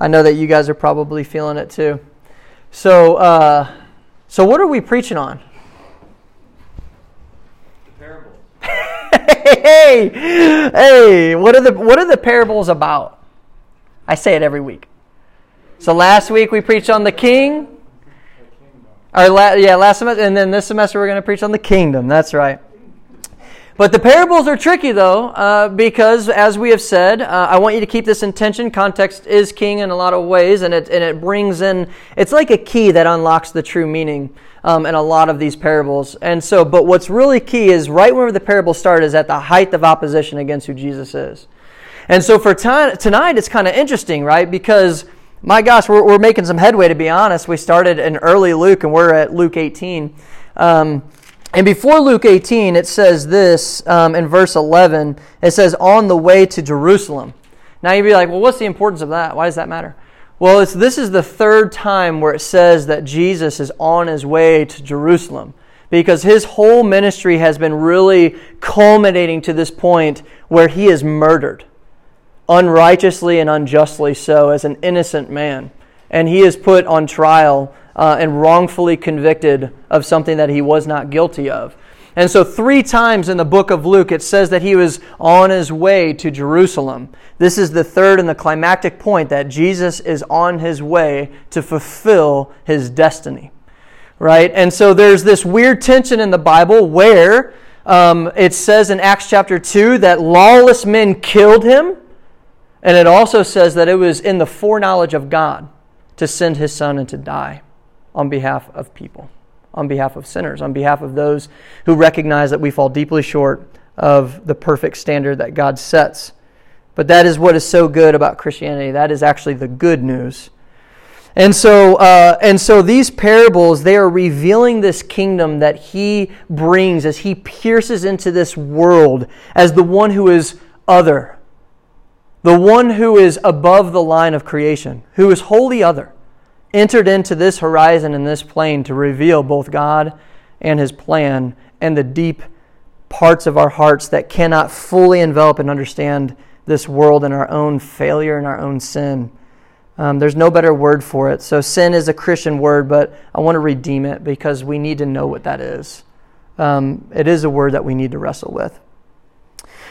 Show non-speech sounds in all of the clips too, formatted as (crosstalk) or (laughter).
I know that you guys are probably feeling it too. So, uh, so what are we preaching on? The parables. hey, hey, what are the what are the parables about? I say it every week. So last week we preached on the king. Or la- yeah, last semester, and then this semester we're going to preach on the kingdom. That's right. But the parables are tricky, though, uh, because as we have said, uh, I want you to keep this in tension. Context is king in a lot of ways, and it, and it brings in, it's like a key that unlocks the true meaning um, in a lot of these parables. And so, but what's really key is right where the parables start is at the height of opposition against who Jesus is. And so for t- tonight, it's kind of interesting, right? Because, my gosh, we're, we're making some headway, to be honest. We started in early Luke, and we're at Luke 18. Um, and before Luke 18, it says this um, in verse 11. It says, on the way to Jerusalem. Now you'd be like, well, what's the importance of that? Why does that matter? Well, this is the third time where it says that Jesus is on his way to Jerusalem because his whole ministry has been really culminating to this point where he is murdered, unrighteously and unjustly so, as an innocent man. And he is put on trial uh, and wrongfully convicted of something that he was not guilty of. And so, three times in the book of Luke, it says that he was on his way to Jerusalem. This is the third and the climactic point that Jesus is on his way to fulfill his destiny. Right? And so, there's this weird tension in the Bible where um, it says in Acts chapter 2 that lawless men killed him. And it also says that it was in the foreknowledge of God to send his son and to die on behalf of people, on behalf of sinners, on behalf of those who recognize that we fall deeply short of the perfect standard that God sets. But that is what is so good about Christianity. That is actually the good news. And so, uh, and so these parables, they are revealing this kingdom that he brings as he pierces into this world as the one who is other, the one who is above the line of creation, who is wholly other entered into this horizon and this plane to reveal both God and His plan and the deep parts of our hearts that cannot fully envelop and understand this world and our own failure and our own sin. Um, there's no better word for it. So, sin is a Christian word, but I want to redeem it because we need to know what that is. Um, it is a word that we need to wrestle with.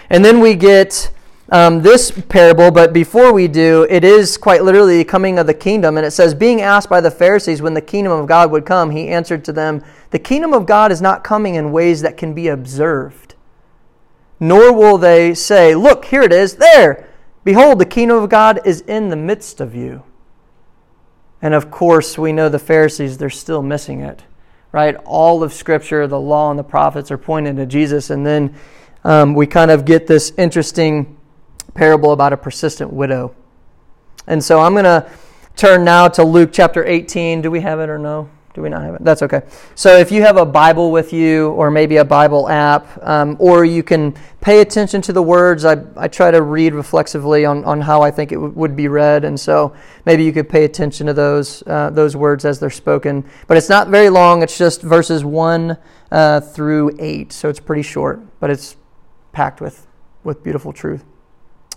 And then we get um, this parable, but before we do, it is quite literally the coming of the kingdom. And it says, Being asked by the Pharisees when the kingdom of God would come, he answered to them, The kingdom of God is not coming in ways that can be observed. Nor will they say, Look, here it is, there. Behold, the kingdom of God is in the midst of you. And of course, we know the Pharisees, they're still missing it, right? All of Scripture, the law, and the prophets are pointing to Jesus. And then um, we kind of get this interesting parable about a persistent widow. And so I'm going to turn now to Luke chapter 18. Do we have it or no? Do we not have it? That's okay. So if you have a Bible with you, or maybe a Bible app, um, or you can pay attention to the words, I, I try to read reflexively on, on how I think it w- would be read, and so maybe you could pay attention to those uh, those words as they're spoken. But it's not very long. It's just verses one uh, through eight, so it's pretty short, but it's packed with with beautiful truth.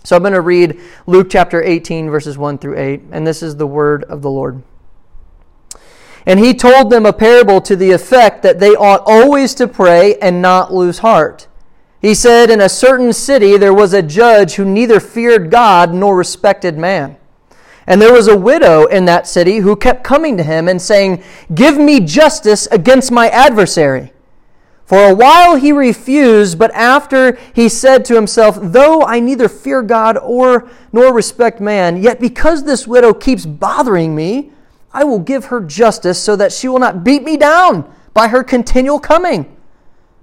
So I'm going to read Luke chapter 18, verses 1 through 8, and this is the word of the Lord. And he told them a parable to the effect that they ought always to pray and not lose heart. He said, In a certain city there was a judge who neither feared God nor respected man. And there was a widow in that city who kept coming to him and saying, Give me justice against my adversary. For a while he refused, but after he said to himself, Though I neither fear God or nor respect man, yet because this widow keeps bothering me, I will give her justice so that she will not beat me down by her continual coming.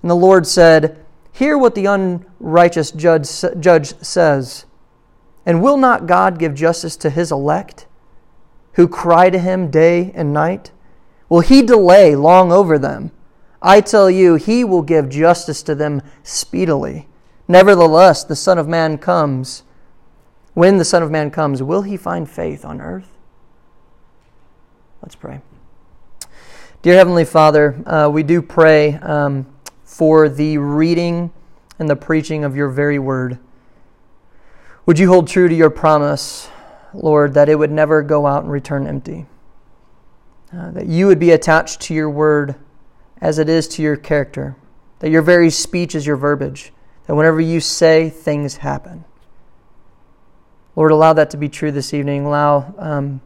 And the Lord said, Hear what the unrighteous judge, judge says. And will not God give justice to his elect, who cry to him day and night? Will he delay long over them? I tell you, he will give justice to them speedily. Nevertheless, the Son of Man comes. When the Son of Man comes, will he find faith on earth? Let's pray. Dear Heavenly Father, uh, we do pray um, for the reading and the preaching of your very word. Would you hold true to your promise Lord, that it would never go out and return empty. Uh, that you would be attached to your word as it is to your character. That your very speech is your verbiage. That whenever you say, things happen. Lord, allow that to be true this evening. Allow um,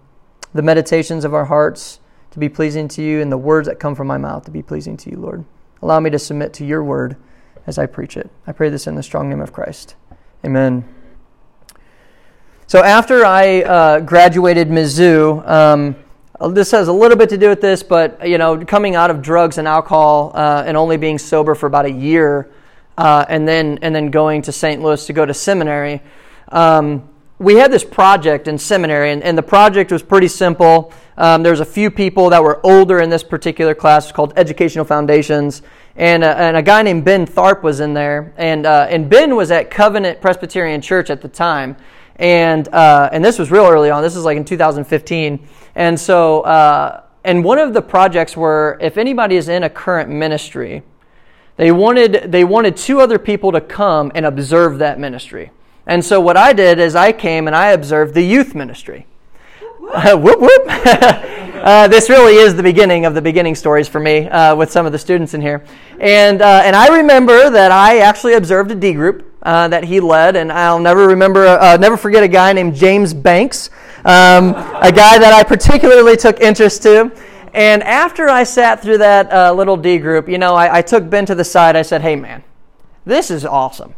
the meditations of our hearts to be pleasing to you and the words that come from my mouth to be pleasing to you, Lord. Allow me to submit to your word as I preach it. I pray this in the strong name of Christ. Amen. So after I uh, graduated Mizzou, um, this has a little bit to do with this, but you know, coming out of drugs and alcohol uh, and only being sober for about a year, uh, and then and then going to St. Louis to go to seminary. Um, we had this project in seminary, and, and the project was pretty simple. Um, there was a few people that were older in this particular class called Educational Foundations, and, uh, and a guy named Ben Tharp was in there, and uh, and Ben was at Covenant Presbyterian Church at the time, and uh, and this was real early on. This was like in 2015, and so uh, and one of the projects were if anybody is in a current ministry, they wanted they wanted two other people to come and observe that ministry. And so what I did is I came and I observed the youth ministry. Uh, whoop whoop. (laughs) (laughs) uh, this really is the beginning of the beginning stories for me uh, with some of the students in here. And, uh, and I remember that I actually observed a D group uh, that he led, and I'll never remember, uh, never forget a guy named James Banks, um, a guy that I particularly took interest to. And after I sat through that little D group, you know, I, I took Ben to the side. I said, hey, man, this is awesome.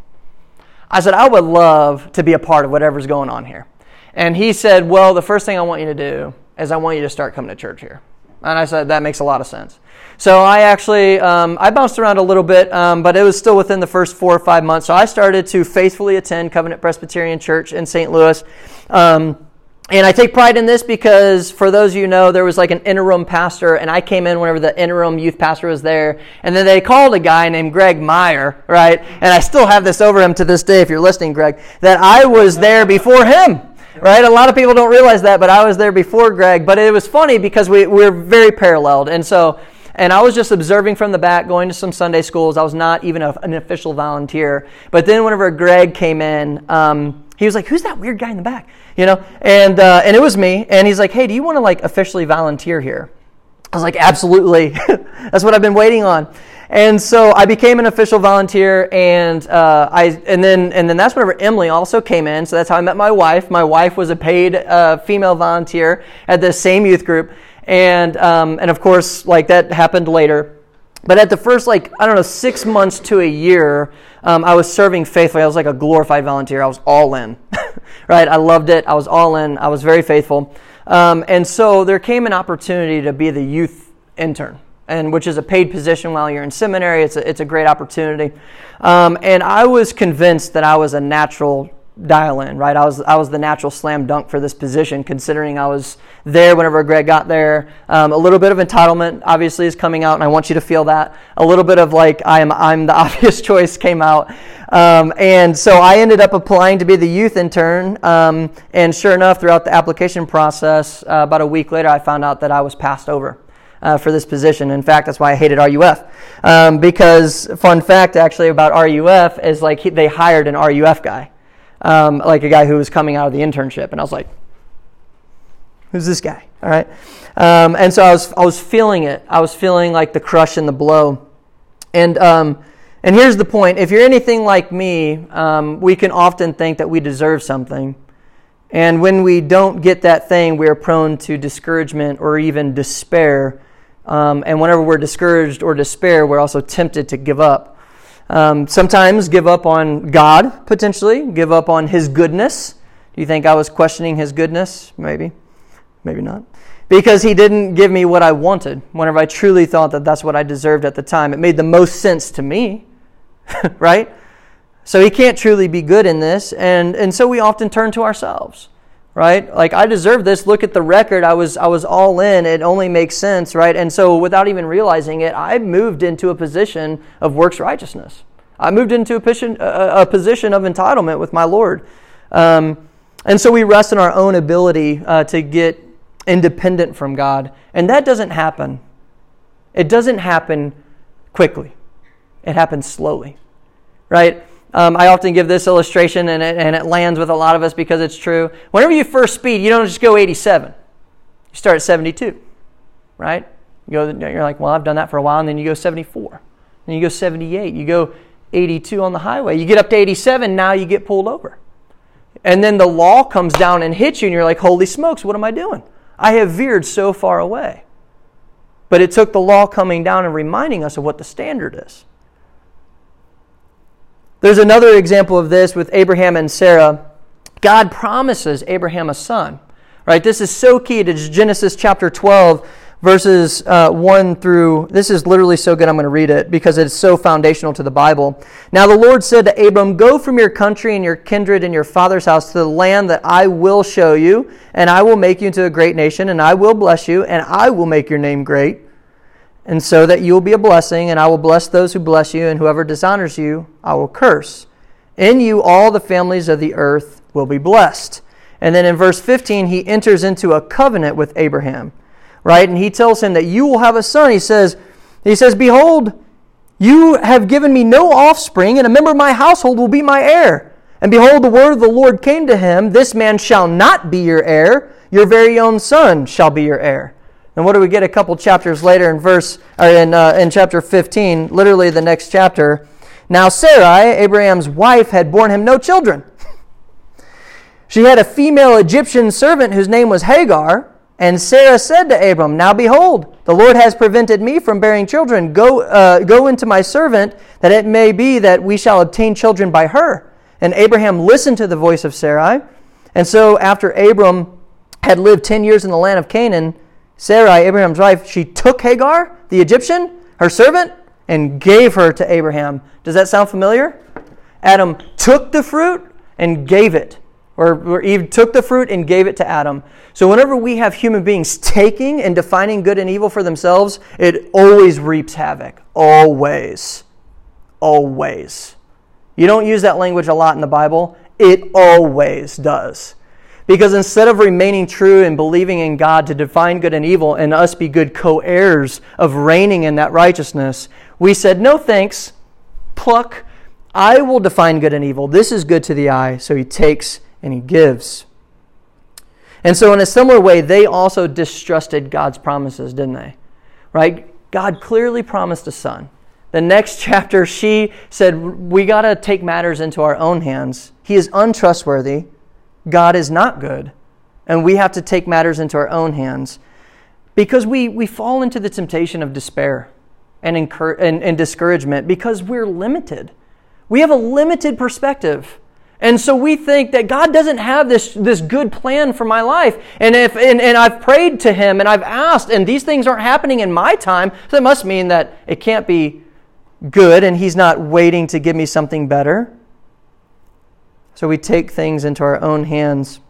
I said, I would love to be a part of whatever's going on here. And he said, Well, the first thing I want you to do is I want you to start coming to church here. And I said, That makes a lot of sense. So I actually, um, I bounced around a little bit, um, but it was still within the first four or five months. So I started to faithfully attend Covenant Presbyterian Church in St. Louis. Um, and I take pride in this because, for those of you know, there was like an interim pastor, and I came in whenever the interim youth pastor was there. And then they called a guy named Greg Meyer, right? And I still have this over him to this day, if you're listening, Greg, that I was there before him, right? A lot of people don't realize that, but I was there before Greg. But it was funny because we, we're very paralleled. And so, and I was just observing from the back, going to some Sunday schools. I was not even a, an official volunteer. But then, whenever Greg came in, um, he was like, "Who's that weird guy in the back?" You know, and uh, and it was me. And he's like, "Hey, do you want to like officially volunteer here?" I was like, "Absolutely, (laughs) that's what I've been waiting on." And so I became an official volunteer, and uh, I and then and then that's whenever Emily also came in. So that's how I met my wife. My wife was a paid uh, female volunteer at the same youth group, and um, and of course, like that happened later. But at the first, like, I don't know, six months to a year, um, I was serving faithfully. I was like a glorified volunteer. I was all in, (laughs) right? I loved it. I was all in. I was very faithful. Um, and so there came an opportunity to be the youth intern, and which is a paid position while you're in seminary. It's a, it's a great opportunity. Um, and I was convinced that I was a natural dial in, right? I was I was the natural slam dunk for this position, considering I was there whenever Greg got there. Um, a little bit of entitlement obviously is coming out, and I want you to feel that. A little bit of like I am I'm the (laughs) obvious choice came out, um, and so I ended up applying to be the youth intern. Um, and sure enough, throughout the application process, uh, about a week later, I found out that I was passed over. Uh, for this position. In fact, that's why I hated RUF. Um, because, fun fact actually about RUF is like he, they hired an RUF guy um, like a guy who was coming out of the internship, and I was like, "Who's this guy?" All right, um, and so I was I was feeling it. I was feeling like the crush and the blow, and um, and here's the point: if you're anything like me, um, we can often think that we deserve something. And when we don't get that thing, we are prone to discouragement or even despair. Um, and whenever we're discouraged or despair, we're also tempted to give up. Um, sometimes give up on God, potentially, give up on His goodness. Do you think I was questioning His goodness? Maybe. Maybe not. Because He didn't give me what I wanted whenever I truly thought that that's what I deserved at the time. It made the most sense to me, (laughs) right? So He can't truly be good in this. And, and so we often turn to ourselves right? Like I deserve this. Look at the record. I was I was all in. It only makes sense, right? And so without even realizing it, I moved into a position of works righteousness. I moved into a position, a, position of entitlement with my Lord. Um, and so we rest in our own ability uh, to get independent from God. And that doesn't happen. It doesn't happen quickly. It happens slowly, right? Um, I often give this illustration, and it, and it lands with a lot of us because it's true. Whenever you first speed, you don't just go 87. You start at 72, right? You go, you're like, well, I've done that for a while, and then you go 74. Then you go 78. You go 82 on the highway. You get up to 87, now you get pulled over. And then the law comes down and hits you, and you're like, holy smokes, what am I doing? I have veered so far away. But it took the law coming down and reminding us of what the standard is. There's another example of this with Abraham and Sarah. God promises Abraham a son. Right? This is so key to Genesis chapter 12 verses uh, 1 through, this is literally so good, I'm going to read it because it's so foundational to the Bible. Now the Lord said to Abram, Go from your country and your kindred and your father's house to the land that I will show you, and I will make you into a great nation, and I will bless you, and I will make your name great, and so that you will be a blessing, and I will bless those who bless you, and whoever dishonors you, I will curse. In you all the families of the earth will be blessed. And then in verse 15, he enters into a covenant with Abraham right? And he tells him that you will have a son. He says, he says, Behold, you have given me no offspring, and a member of my household will be my heir. And behold, the word of the Lord came to him, This man shall not be your heir, your very own son shall be your heir. And what do we get a couple chapters later in verse or in uh, in chapter 15, literally the next chapter? Now Sarai, Abraham's wife, had borne him no children. (laughs) She had a female Egyptian servant whose name was Hagar. And Sarah said to Abram, Now behold, the Lord has prevented me from bearing children. Go, uh, go into my servant, that it may be that we shall obtain children by her. And Abraham listened to the voice of Sarai. And so, after Abram had lived 10 years in the land of Canaan, Sarai, Abraham's wife, she took Hagar, the Egyptian, her servant, and gave her to Abraham. Does that sound familiar? Adam took the fruit and gave it or, or Eve took the fruit and gave it to Adam. So whenever we have human beings taking and defining good and evil for themselves, it always reaps havoc. Always. Always. You don't use that language a lot in the Bible. It always does. Because instead of remaining true and believing in God to define good and evil and us be good co heirs of reigning in that righteousness, we said, no thanks, pluck. I will define good and evil. This is good to the eye. So he takes and he gives. And so, in a similar way, they also distrusted God's promises, didn't they? Right? God clearly promised a son. The next (laughs) chapter, she said, We got to take matters into our own hands. He is untrustworthy. God is not good. And we have to take matters into our own hands because we, we fall into the temptation of despair and, incur- and, and discouragement because we're limited. We have a limited perspective. And so we think that God doesn't have this, this good plan for my life. And if and, and I've prayed to him and I've asked, and these things aren't happening in my time, so that must mean that it can't be good and he's not waiting to give me something better. So we take things into our own hands.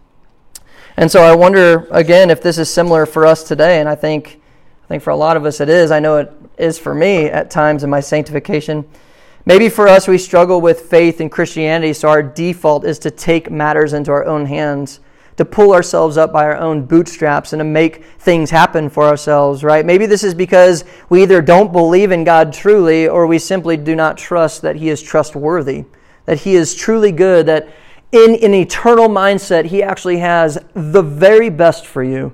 And so I wonder again if this is similar for us today, and I think I think for a lot of us it is. I know it is for me at times in my sanctification. Maybe for us, we struggle with faith in Christianity, so our default is to take matters into our own hands, to pull ourselves up by our own bootstraps, and to make things happen for ourselves, right? Maybe this is because we either don't believe in God truly, or we simply do not trust that He is trustworthy, that He is truly good, that in an eternal mindset, He actually has the very best for you.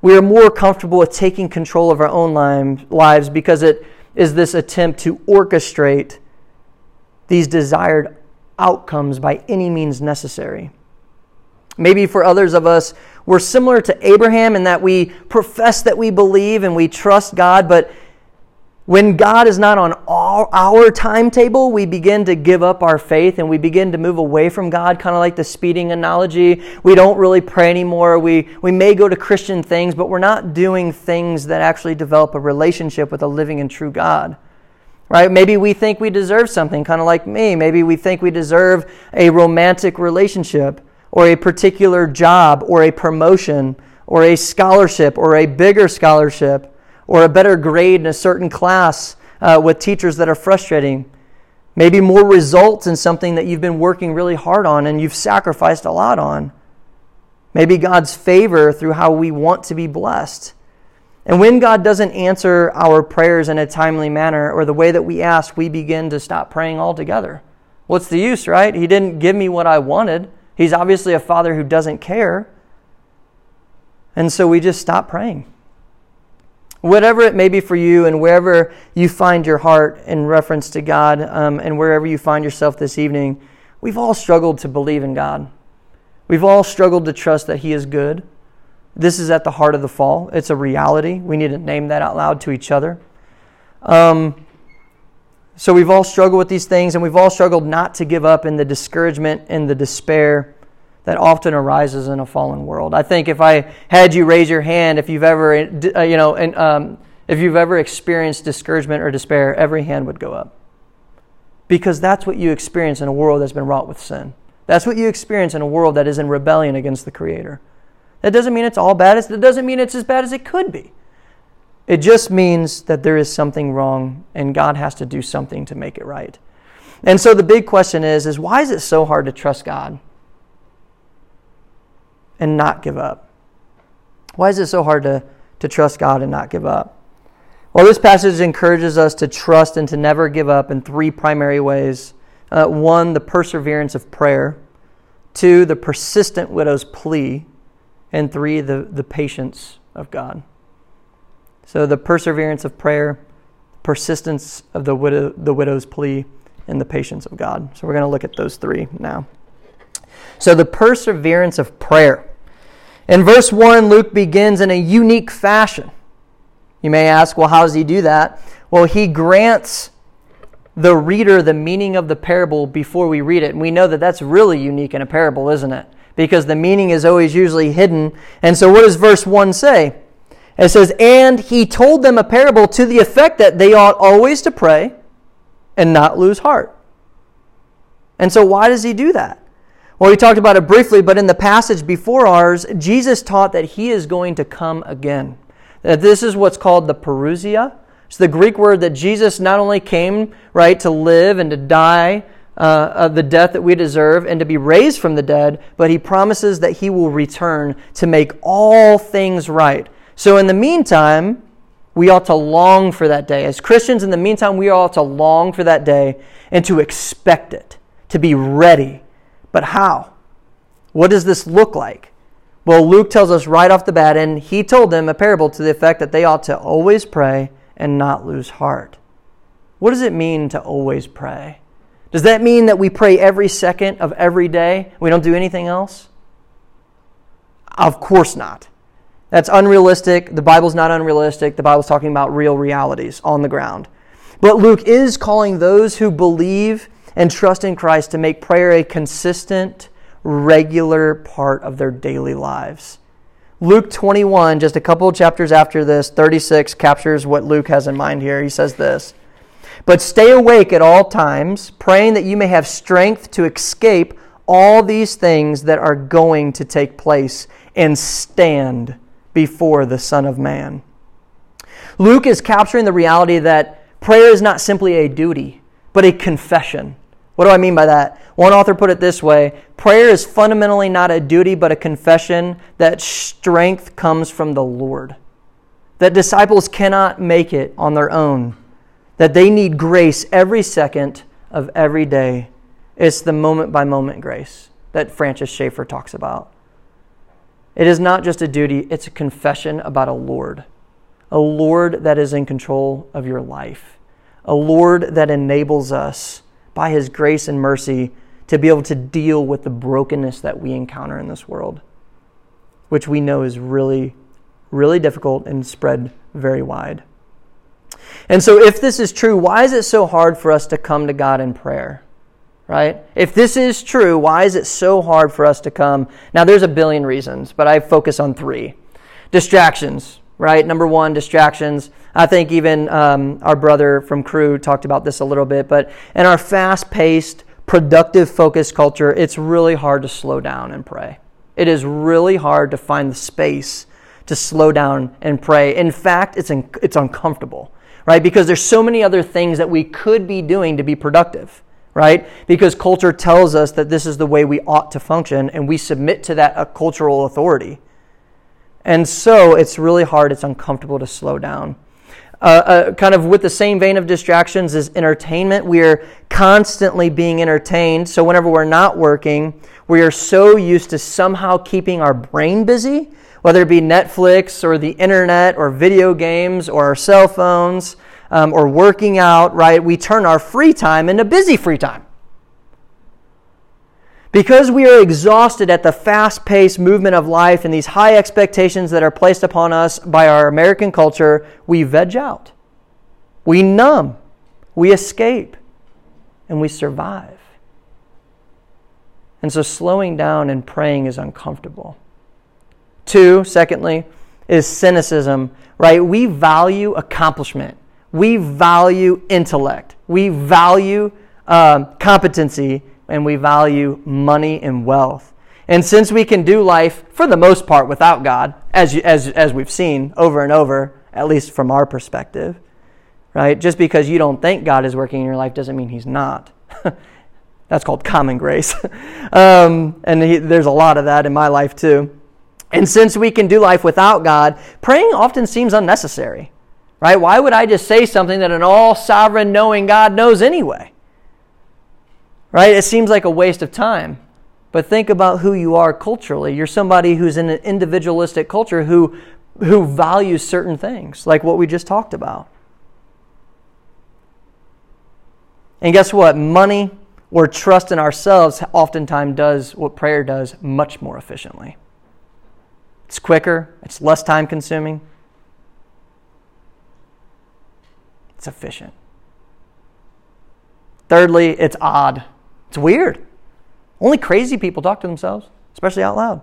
We are more comfortable with taking control of our own lives because it is this attempt to orchestrate these desired outcomes by any means necessary. Maybe for others of us, we're similar to Abraham in that we profess that we believe and we trust God, but when God is not on our, our timetable, we begin to give up our faith and we begin to move away from God, kind of like the speeding analogy. We don't really pray anymore. We, we may go to Christian things, but we're not doing things that actually develop a relationship with a living and true God. Right? Maybe we think we deserve something, kind of like me. Maybe we think we deserve a romantic relationship or a particular job or a promotion or a scholarship or a bigger scholarship or a better grade in a certain class uh, with teachers that are frustrating. Maybe more results in something that you've been working really hard on and you've sacrificed a lot on. Maybe God's favor through how we want to be blessed. And when God doesn't answer our prayers in a timely manner or the way that we ask, we begin to stop praying altogether. What's the use, right? He didn't give me what I wanted. He's obviously a father who doesn't care. And so we just stop praying. Whatever it may be for you, and wherever you find your heart in reference to God, um, and wherever you find yourself this evening, we've all struggled to believe in God. We've all struggled to trust that He is good. This is at the heart of the fall. It's a reality. We need to name that out loud to each other. Um, so we've all struggled with these things, and we've all struggled not to give up in the discouragement and the despair that often arises in a fallen world. I think if I had you raise your hand, if you've ever, uh, you know, and, um, if you've ever experienced discouragement or despair, every hand would go up. Because that's what you experience in a world that's been wrought with sin. That's what you experience in a world that is in rebellion against the Creator. That doesn't mean it's all bad. It doesn't mean it's as bad as it could be. It just means that there is something wrong and God has to do something to make it right. And so the big question is, is why is it so hard to trust God? And not give up? Why is it so hard to, to trust God and not give up? Well, this passage encourages us to trust and to never give up in three primary ways. Uh, one, the perseverance of prayer. Two, the persistent widow's plea. And three, the, the patience of God. So, the perseverance of prayer, persistence of the, widow, the widow's plea, and the patience of God. So, we're going to look at those three now. So, the perseverance of prayer. In verse 1, Luke begins in a unique fashion. You may ask, well, how does he do that? Well, he grants the reader the meaning of the parable before we read it. And we know that that's really unique in a parable, isn't it? Because the meaning is always usually hidden. And so, what does verse 1 say? It says, And he told them a parable to the effect that they ought always to pray and not lose heart. And so, why does he do that? Well, we talked about it briefly, but in the passage before ours, Jesus taught that he is going to come again. That this is what's called the parousia. It's the Greek word that Jesus not only came, right, to live and to die uh, of the death that we deserve and to be raised from the dead, but he promises that he will return to make all things right. So in the meantime, we ought to long for that day. As Christians, in the meantime, we ought to long for that day and to expect it, to be ready but how? What does this look like? Well, Luke tells us right off the bat, and he told them a parable to the effect that they ought to always pray and not lose heart. What does it mean to always pray? Does that mean that we pray every second of every day? We don't do anything else? Of course not. That's unrealistic. The Bible's not unrealistic. The Bible's talking about real realities on the ground. But Luke is calling those who believe and trust in Christ to make prayer a consistent, regular part of their daily lives. Luke 21, just a couple of chapters after this, 36, captures what Luke has in mind here. He says this But stay awake at all times, praying that you may have strength to escape all these things that are going to take place and stand before the Son of Man. Luke is capturing the reality that prayer is not simply a duty, but a confession. What do I mean by that? One author put it this way prayer is fundamentally not a duty, but a confession that strength comes from the Lord. That disciples cannot make it on their own, that they need grace every second of every day. It's the moment by moment grace that Francis Schaeffer talks about. It is not just a duty, it's a confession about a Lord, a Lord that is in control of your life, a Lord that enables us by His grace and mercy to be able to deal with the brokenness that we encounter in this world, which we know is really, really difficult and spread very wide. And so, if this is true, why is it so hard for us to come to God in prayer? Right? If this is true, why is it so hard for us to come? Now, there's a billion reasons, but I focus on three distractions, right? Number one, distractions. I think even um, our brother from Cru talked about this a little bit, but in our fast paced, productive, focused culture, it's really hard to slow down and pray. It is really hard to find the space to slow down and pray. In fact, it's, in, it's uncomfortable, right? Because there's so many other things that we could be doing to be productive, right? Because culture tells us that this is the way we ought to function, and we submit to that cultural authority. And so it's really hard, it's uncomfortable to slow down. Uh, uh, kind of with the same vein of distractions is entertainment. We are constantly being entertained. So whenever we're not working, we are so used to somehow keeping our brain busy, whether it be Netflix or the internet or video games or our cell phones um, or working out, right? We turn our free time into busy free time. Because we are exhausted at the fast paced movement of life and these high expectations that are placed upon us by our American culture, we veg out. We numb. We escape. And we survive. And so slowing down and praying is uncomfortable. Two, secondly, is cynicism, right? We value accomplishment, we value intellect, we value um, competency and we value money and wealth. And since we can do life, for the most part, without God, as, as, as we've seen over and over, at least from our perspective, right? Just because you don't think God is working in your life doesn't mean He's not. (laughs) That's called common grace. (laughs) um, and he, there's a lot of that in my life too. And since we can do life without God, praying often seems unnecessary, right? Why would I just say something that an all sovereign, knowing God knows anyway? Right? It seems like a waste of time. But think about who you are culturally. You're somebody who's in an individualistic culture who, who values certain things, like what we just talked about. And guess what? Money or trust in ourselves oftentimes does what prayer does much more efficiently. It's quicker, it's less time consuming, it's efficient. Thirdly, it's odd. It's weird. Only crazy people talk to themselves, especially out loud.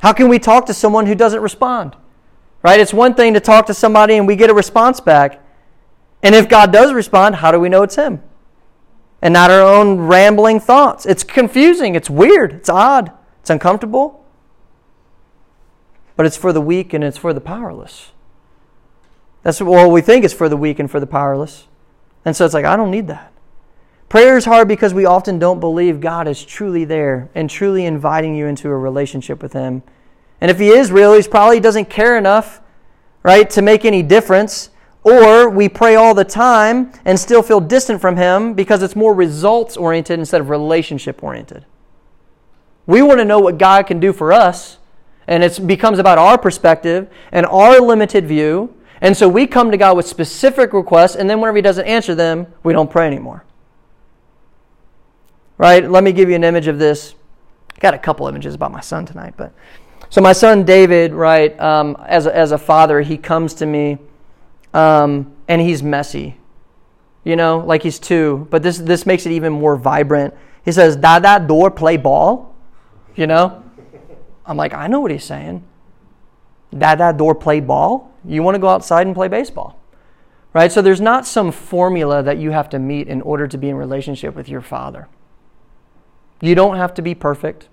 How can we talk to someone who doesn't respond? Right? It's one thing to talk to somebody and we get a response back. And if God does respond, how do we know it's Him? And not our own rambling thoughts. It's confusing. It's weird. It's odd. It's uncomfortable. But it's for the weak and it's for the powerless. That's what we think is for the weak and for the powerless. And so it's like, I don't need that. Prayer is hard because we often don't believe God is truly there and truly inviting you into a relationship with Him. And if He is real, He probably doesn't care enough, right, to make any difference. Or we pray all the time and still feel distant from Him because it's more results oriented instead of relationship oriented. We want to know what God can do for us, and it becomes about our perspective and our limited view. And so we come to God with specific requests, and then whenever He doesn't answer them, we don't pray anymore. Right? Let me give you an image of this. I got a couple images about my son tonight, but so my son David, right? Um, as a, as a father, he comes to me, um, and he's messy. You know, like he's two, but this this makes it even more vibrant. He says, "Dada, door, play ball." You know, I'm like, I know what he's saying. Dada, door, play ball. You want to go outside and play baseball, right? So there's not some formula that you have to meet in order to be in relationship with your father. You don't have to be perfect.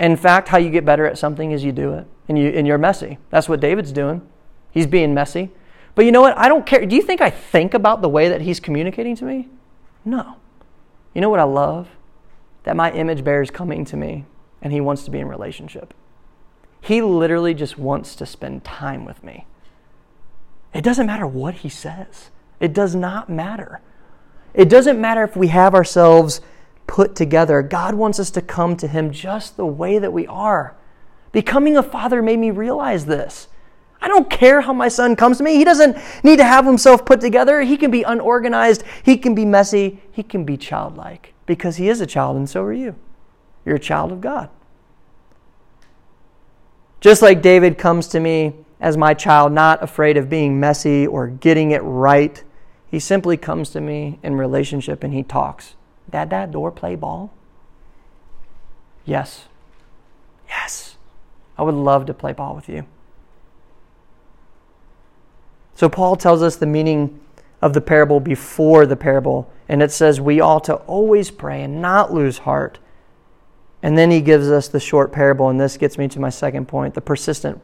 In fact, how you get better at something is you do it, and, you, and you're messy. That's what David's doing. He's being messy. But you know what? I don't care. Do you think I think about the way that he's communicating to me? No. You know what I love? That my image bearer is coming to me and he wants to be in relationship. He literally just wants to spend time with me. It doesn't matter what he says. It does not matter. It doesn't matter if we have ourselves put together. God wants us to come to Him just the way that we are. Becoming a father made me realize this. I don't care how my son comes to me. He doesn't need to have himself put together. He can be unorganized. He can be messy. He can be childlike because he is a child, and so are you. You're a child of God. Just like David comes to me as my child, not afraid of being messy or getting it right, he simply comes to me in relationship and he talks. Dad, dad, door play ball? Yes. Yes. I would love to play ball with you. So Paul tells us the meaning of the parable before the parable, and it says we ought to always pray and not lose heart. And then he gives us the short parable, and this gets me to my second point the persistent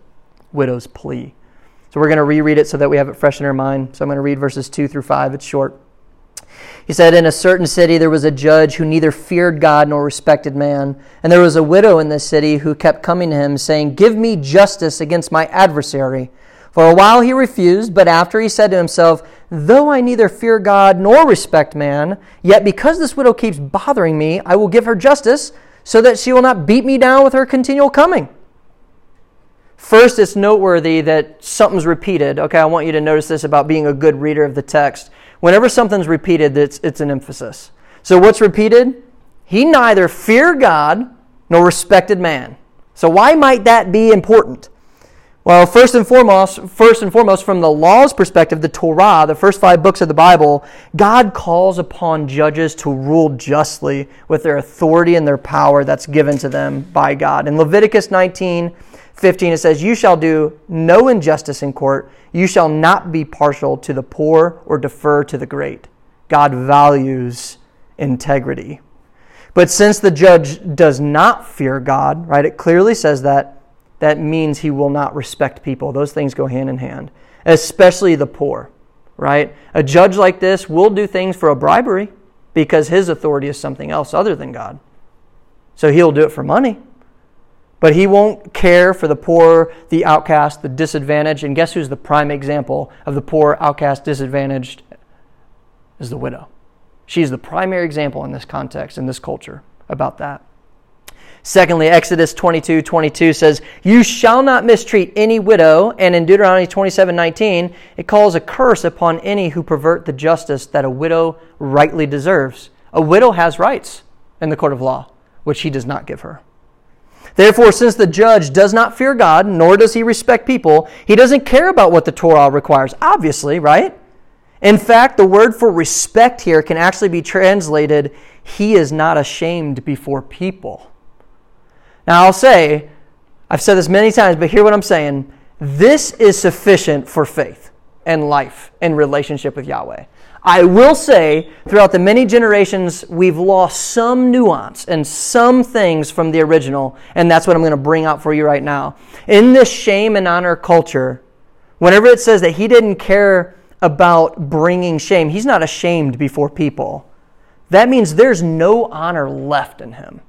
widow's plea. So we're going to reread it so that we have it fresh in our mind. So I'm going to read verses 2 through 5. It's short. He said, In a certain city there was a judge who neither feared God nor respected man. And there was a widow in this city who kept coming to him, saying, Give me justice against my adversary. For a while he refused, but after he said to himself, Though I neither fear God nor respect man, yet because this widow keeps bothering me, I will give her justice, so that she will not beat me down with her continual coming. First, it's noteworthy that something's repeated. Okay, I want you to notice this about being a good reader of the text. Whenever something's repeated, it's, it's an emphasis. So, what's repeated? He neither feared God nor respected man. So, why might that be important? Well, first and foremost, first and foremost, from the law's perspective, the Torah, the first five books of the Bible, God calls upon judges to rule justly with their authority and their power that's given to them by God. In Leviticus 19, 15, it says, You shall do no injustice in court. You shall not be partial to the poor or defer to the great. God values integrity. But since the judge does not fear God, right, it clearly says that that means he will not respect people. Those things go hand in hand, especially the poor, right? A judge like this will do things for a bribery because his authority is something else other than God. So he'll do it for money. But he won't care for the poor, the outcast, the disadvantaged. And guess who's the prime example of the poor, outcast, disadvantaged? Is the widow. She's the primary example in this context, in this culture, about that. Secondly, Exodus 22 22 says, You shall not mistreat any widow. And in Deuteronomy 27 19, it calls a curse upon any who pervert the justice that a widow rightly deserves. A widow has rights in the court of law, which he does not give her. Therefore, since the judge does not fear God, nor does he respect people, he doesn't care about what the Torah requires, obviously, right? In fact, the word for respect here can actually be translated, he is not ashamed before people. Now, I'll say, I've said this many times, but hear what I'm saying. This is sufficient for faith and life and relationship with Yahweh. I will say, throughout the many generations, we've lost some nuance and some things from the original, and that's what I'm going to bring out for you right now. In this shame and honor culture, whenever it says that he didn't care about bringing shame, he's not ashamed before people. That means there's no honor left in him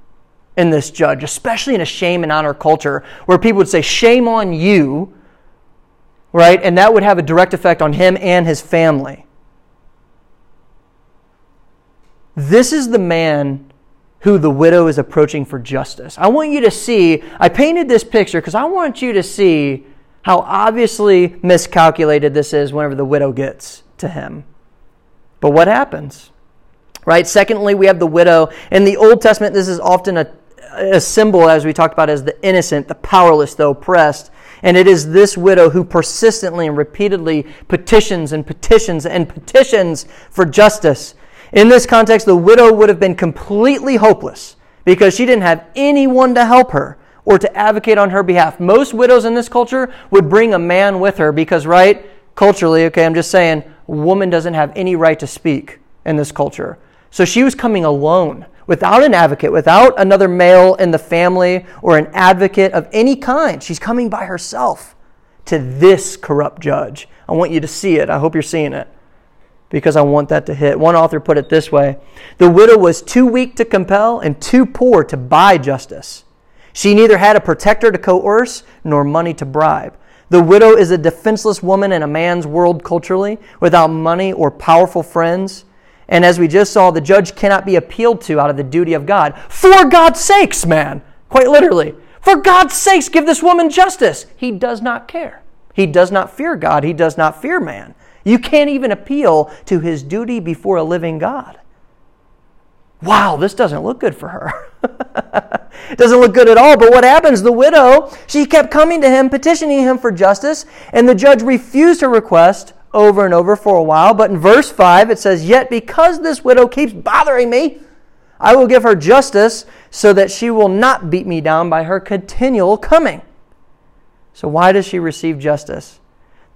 in this judge, especially in a shame and honor culture where people would say, Shame on you, right? And that would have a direct effect on him and his family. This is the man who the widow is approaching for justice. I want you to see, I painted this picture because I want you to see how obviously miscalculated this is whenever the widow gets to him. But what happens? Right? Secondly, we have the widow. In the Old Testament, this is often a a symbol, as we talked about, as the innocent, the powerless, the oppressed. And it is this widow who persistently and repeatedly petitions and petitions and petitions for justice. In this context, the widow would have been completely hopeless because she didn't have anyone to help her or to advocate on her behalf. Most widows in this culture would bring a man with her because, right, culturally, okay, I'm just saying, woman doesn't have any right to speak in this culture. So she was coming alone without an advocate, without another male in the family or an advocate of any kind. She's coming by herself to this corrupt judge. I want you to see it. I hope you're seeing it because I want that to hit. One author put it this way The widow was too weak to compel and too poor to buy justice. She neither had a protector to coerce nor money to bribe. The widow is a defenseless woman in a man's world culturally, without money or powerful friends. And as we just saw, the judge cannot be appealed to out of the duty of God. For God's sakes, man, quite literally. For God's sakes, give this woman justice. He does not care. He does not fear God. He does not fear man. You can't even appeal to his duty before a living God. Wow, this doesn't look good for her. it (laughs) doesn't look good at all. But what happens? The widow, she kept coming to him, petitioning him for justice, and the judge refused her request over and over for a while. But in verse 5, it says, Yet because this widow keeps bothering me, I will give her justice so that she will not beat me down by her continual coming. So, why does she receive justice?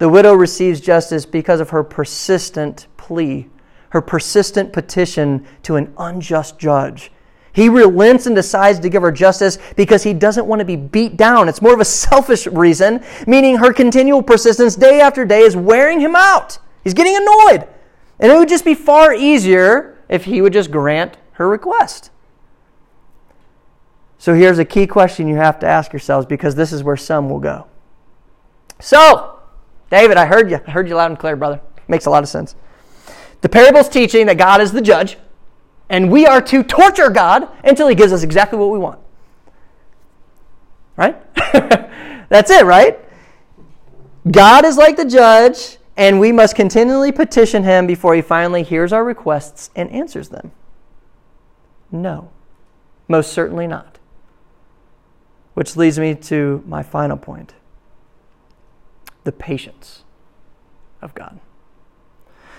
The widow receives justice because of her persistent plea, her persistent petition to an unjust judge. He relents and decides to give her justice because he doesn't want to be beat down. It's more of a selfish reason, meaning her continual persistence day after day is wearing him out. He's getting annoyed. And it would just be far easier if he would just grant her request. So here's a key question you have to ask yourselves because this is where some will go. So, David, I heard you. I heard you loud and clear, brother. Makes a lot of sense. The parable's teaching that God is the judge, and we are to torture God until he gives us exactly what we want. Right? (laughs) That's it, right? God is like the judge, and we must continually petition him before he finally hears our requests and answers them. No, most certainly not. Which leads me to my final point the patience of God.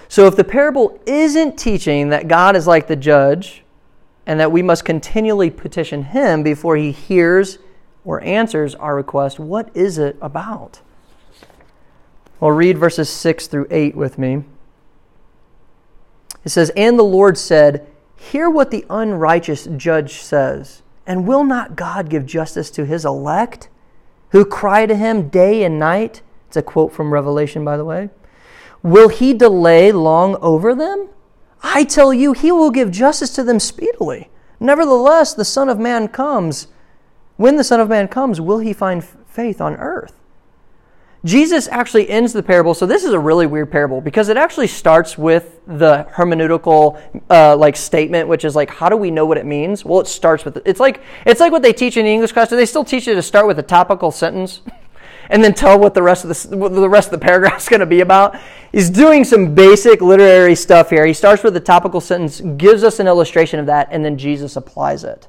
So, if the parable isn't teaching that God is like the judge and that we must continually petition him before he hears or answers our request, what is it about? Well, read verses 6 through 8 with me. It says, And the Lord said, Hear what the unrighteous judge says, and will not God give justice to his elect, who cry to him day and night? It's a quote from Revelation, by the way. Will he delay long over them? I tell you, he will give justice to them speedily. Nevertheless, the Son of Man comes. When the Son of Man comes, will he find faith on earth? Jesus actually ends the parable. So this is a really weird parable because it actually starts with the hermeneutical uh, like statement, which is like, how do we know what it means? Well, it starts with it's like it's like what they teach in the English class. Do they still teach you to start with a topical sentence? (laughs) and then tell what the rest of the, the rest of the paragraph is (laughs) going to be about. He's doing some basic literary stuff here. He starts with the topical sentence, gives us an illustration of that, and then Jesus applies it.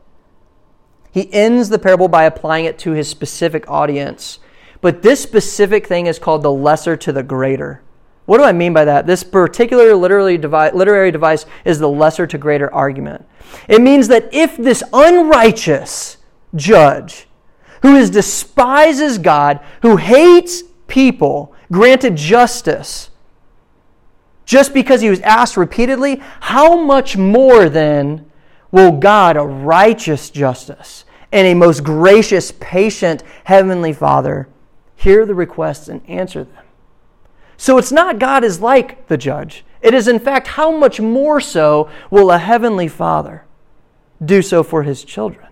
He ends the parable by applying it to his specific audience. But this specific thing is called the lesser to the greater. What do I mean by that? This particular literary device, literary device is the lesser to greater argument. It means that if this unrighteous judge who is despises God, who hates people, granted justice just because he was asked repeatedly, how much more then will God, a righteous justice and a most gracious, patient Heavenly Father, hear the requests and answer them? So it's not God is like the judge. It is, in fact, how much more so will a Heavenly Father do so for his children?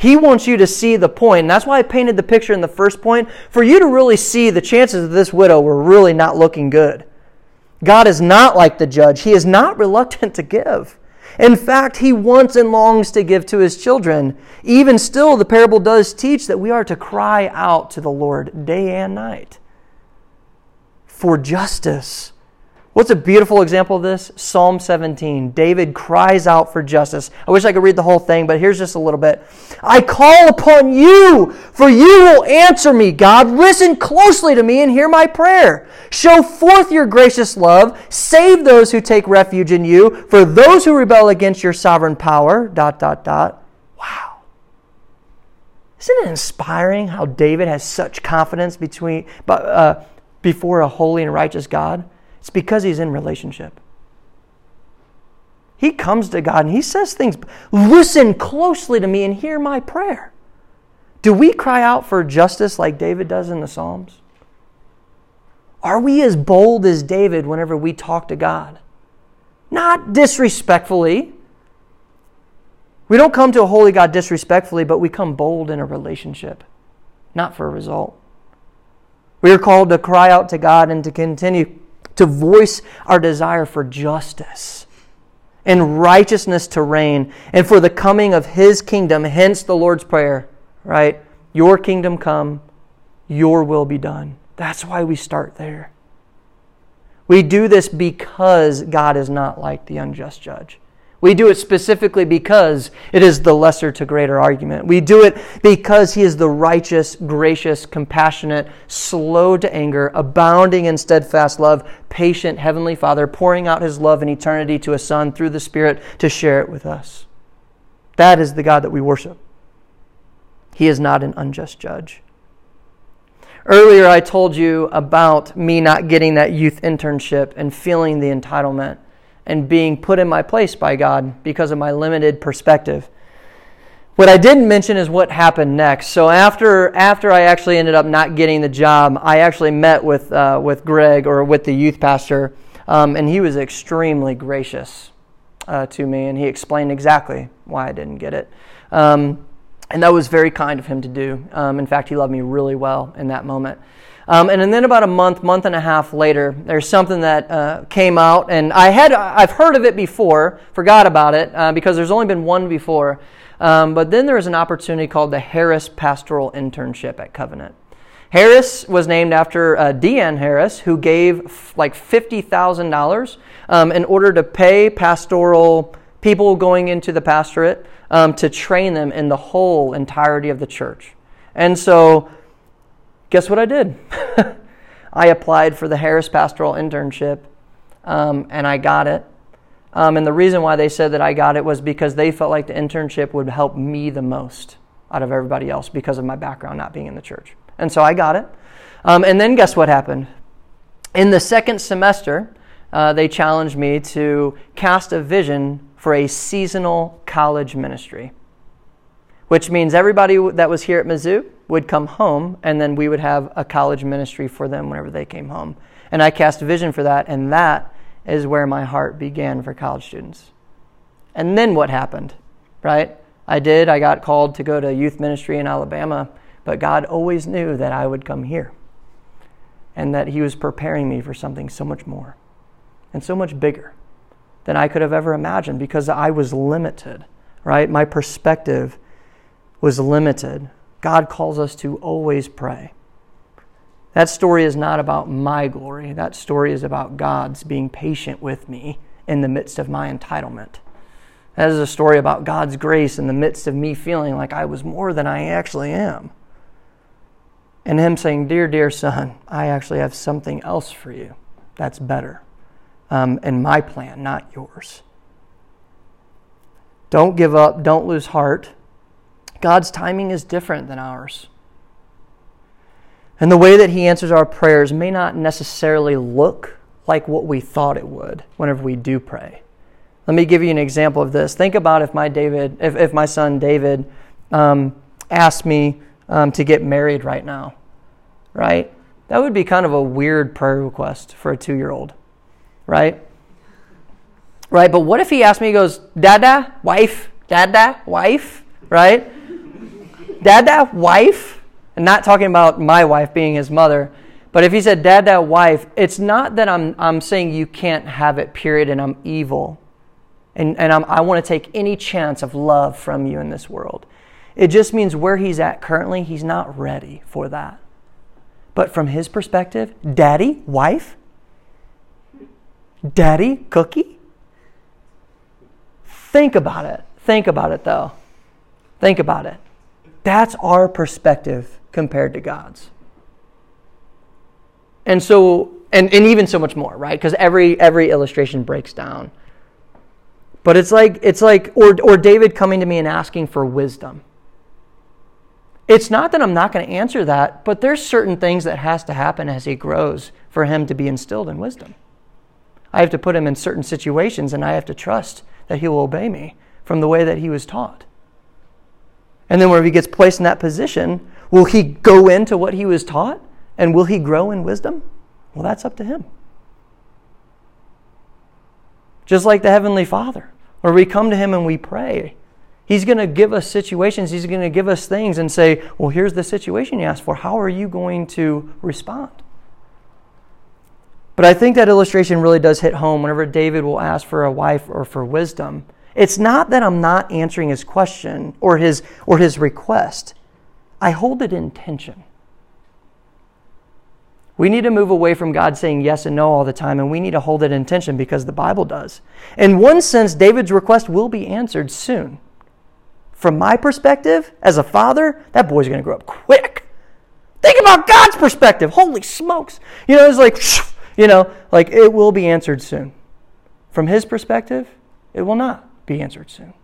He wants you to see the point, and that's why I painted the picture in the first point, for you to really see the chances of this widow were really not looking good. God is not like the judge. He is not (laughs) reluctant to give. In fact, he wants and longs to give to his children. Even still, the parable does teach that we are to cry out to the Lord day and night for justice What's a beautiful example of this? Psalm 17. David cries out for justice. I wish I could read the whole thing, but here's just a little bit. I call upon you, for you will answer me, God. Listen closely to me and hear my prayer. Show forth your gracious love. Save those who take refuge in you, for those who rebel against your sovereign power. Dot, dot, dot. Wow. Isn't it inspiring how David has such confidence between, uh, before a holy and righteous God? It's because he's in relationship. He comes to God and he says things, listen closely to me and hear my prayer. Do we cry out for justice like David does in the Psalms? Are we as bold as David whenever we talk to God? Not disrespectfully. We don't come to a holy God disrespectfully, but we come bold in a relationship, not for a result. We are called to cry out to God and to continue to voice our desire for justice and righteousness to reign and for the coming of his kingdom, hence the Lord's Prayer, right? Your kingdom come, your will be done. That's why we start there. We do this because God is not like the unjust judge. We do it specifically because it is the lesser to greater argument. We do it because he is the righteous, gracious, compassionate, slow to anger, abounding in steadfast love, patient Heavenly Father, pouring out his love in eternity to a Son through the Spirit to share it with us. That is the God that we worship. He is not an unjust judge. Earlier, I told you about me not getting that youth internship and feeling the entitlement and being put in my place by God because of my limited perspective. What I didn't mention is what happened next. So after after I actually ended up not getting the job, I actually met with uh, with Greg or with the youth pastor, um, and he was extremely gracious uh, to me, and he explained exactly why I didn't get it. Um, And that was very kind of him to do. Um, in fact, he loved me really well in that moment. Um, and then about a month, month and a half later, there's something that uh, came out, and I had I've heard of it before, forgot about it uh, because there's only been one before. Um, but then there was an opportunity called the Harris Pastoral Internship at Covenant. Harris was named after uh, Deanne Harris, who gave f- like $50,000 um, in order to pay pastoral people going into the pastorate um, to train them in the whole entirety of the church. And so, guess what I did? (laughs) I applied for the Harris Pastoral Internship um, and I got it. Um, and the reason why they said that I got it was because they felt like the internship would help me the most out of everybody else because of my background not being in the church. And so I got it. Um, and then guess what happened? In the second semester, uh, they challenged me to cast a vision for a seasonal college ministry, which means everybody that was here at Mizzou would come home, and then we would have a college ministry for them whenever they came home. And I cast a vision for that, and that is where my heart began for college students. And then what happened, right? I did. I got called to go to youth ministry in Alabama but God always knew that I would come here and that He was preparing me for something so much more and so much bigger than I could have ever imagined because I was limited, right? My perspective was limited. God calls us to always pray. That story is not about my glory. That story is about God's being patient with me in the midst of my entitlement. That is a story about God's grace in the midst of me feeling like I was more than I actually am and him saying, Dear, dear son, I actually have something else for you that's better. Um, and my plan, not yours. Don't give up. Don't lose heart. God's timing is different than ours. And the way that He answers our prayers may not necessarily look like what we thought it would whenever we do pray. Let me give you an example of this. Think about if my David, if, if my son David um, asked me, um, to get married right now, right? That would be kind of a weird prayer request for a two year old, right? Right? But what if he asked me, he goes, Dada, wife, Dada, wife, right? Dada, wife? And not talking about my wife being his mother, but if he said dad, that wife, it's not that I'm, I'm saying you can't have it, period, and I'm evil. And, and I'm, I want to take any chance of love from you in this world. It just means where he's at currently, he's not ready for that. But from his perspective, daddy, wife, daddy, cookie. Think about it. Think about it, though. Think about it. That's our perspective compared to God's. And so, and, and even so much more, right? Because every every illustration breaks down. But it's like it's like or or David coming to me and asking for wisdom. It's not that I'm not going to answer that, but there's certain things that has to happen as he grows for him to be instilled in wisdom. I have to put him in certain situations and I have to trust that he will obey me from the way that he was taught. And then whenever he gets placed in that position, will he go into what he was taught and will he grow in wisdom? Well, that's up to him. Just like the Heavenly Father, where we come to him and we pray He's going to give us situations, He's going to give us things and say, Well, here's the situation you asked for. How are you going to respond? But I think that illustration really does hit home whenever David will ask for a wife or for wisdom. It's not that I'm not answering his question or his, or his request, I hold it in tension. We need to move away from God saying yes and no all the time, and we need to hold it in tension because the Bible does. In one sense, David's request will be answered soon from my perspective as a father, that boy's going to grow up quick. Think about God's perspective. Holy smokes. You know, it's like, (sniffs) you know, like it will be answered soon. From his perspective, it will not be answered soon.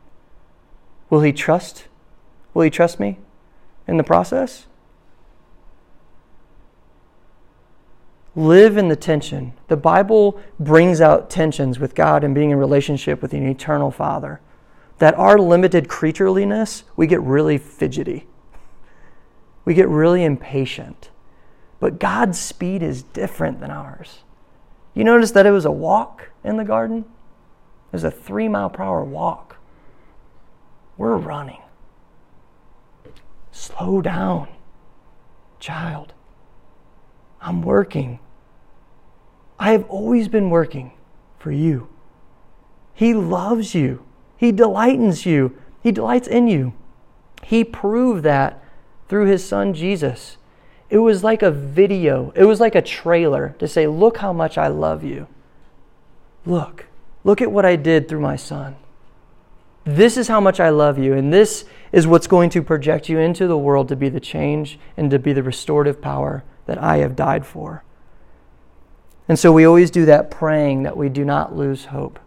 Will he trust? Will he trust me in the process? Live in the tension. The Bible brings out tensions with God and being in relationship with an eternal Father that our limited creatureliness, we get really fidgety. We get really impatient. But God's speed is different than ours. You notice that it was a walk in the garden? Was a three mile per hour walk. We're running. Slow down, child. I'm working. I have always been working for you. He loves you. He delights you. He delights in you. He proved that through his son Jesus. It was like a video, it was like a trailer to say, Look how much I love you. Look, look at what I did through my son. This is how much I love you, and this is what's going to project you into the world to be the change and to be the restorative power that I have died for. And so we always do that praying that we do not lose hope.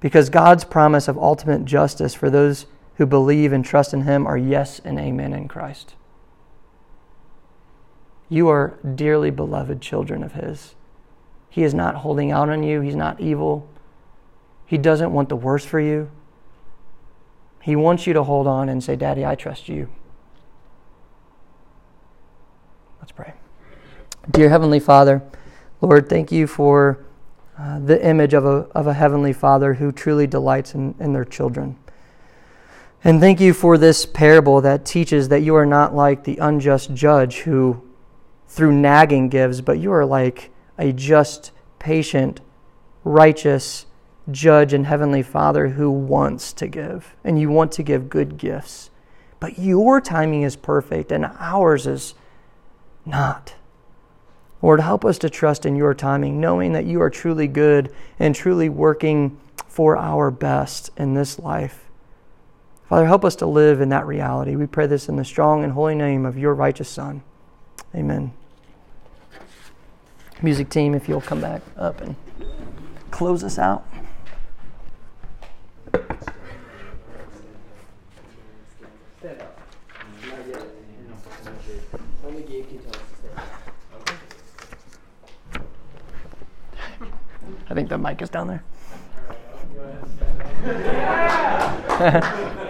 Because God's promise of ultimate justice for those who believe and trust in Him are yes and amen in Christ. You are dearly beloved children of His. He is not holding out on you, He's not evil. He doesn't want the worst for you. He wants you to hold on and say, Daddy, I trust you. Let's pray. Dear Heavenly Father, Lord, thank you for uh, the image of a, of a Heavenly Father who truly delights in, in their children. And thank you for this parable that teaches that you are not like the unjust judge who, through nagging, gives, but you are like a just, patient, righteous judge and heavenly Father who wants to give, and you want to give good gifts. But your timing is perfect, and ours is not. Lord, help us to trust in your timing, knowing that you are truly good and truly working for our best in this life. Father, help us to live in that reality. We pray this in the strong and holy name of your righteous Son. Amen. Music team, if you'll come back up and close us out. I think the mic is down there. (laughs)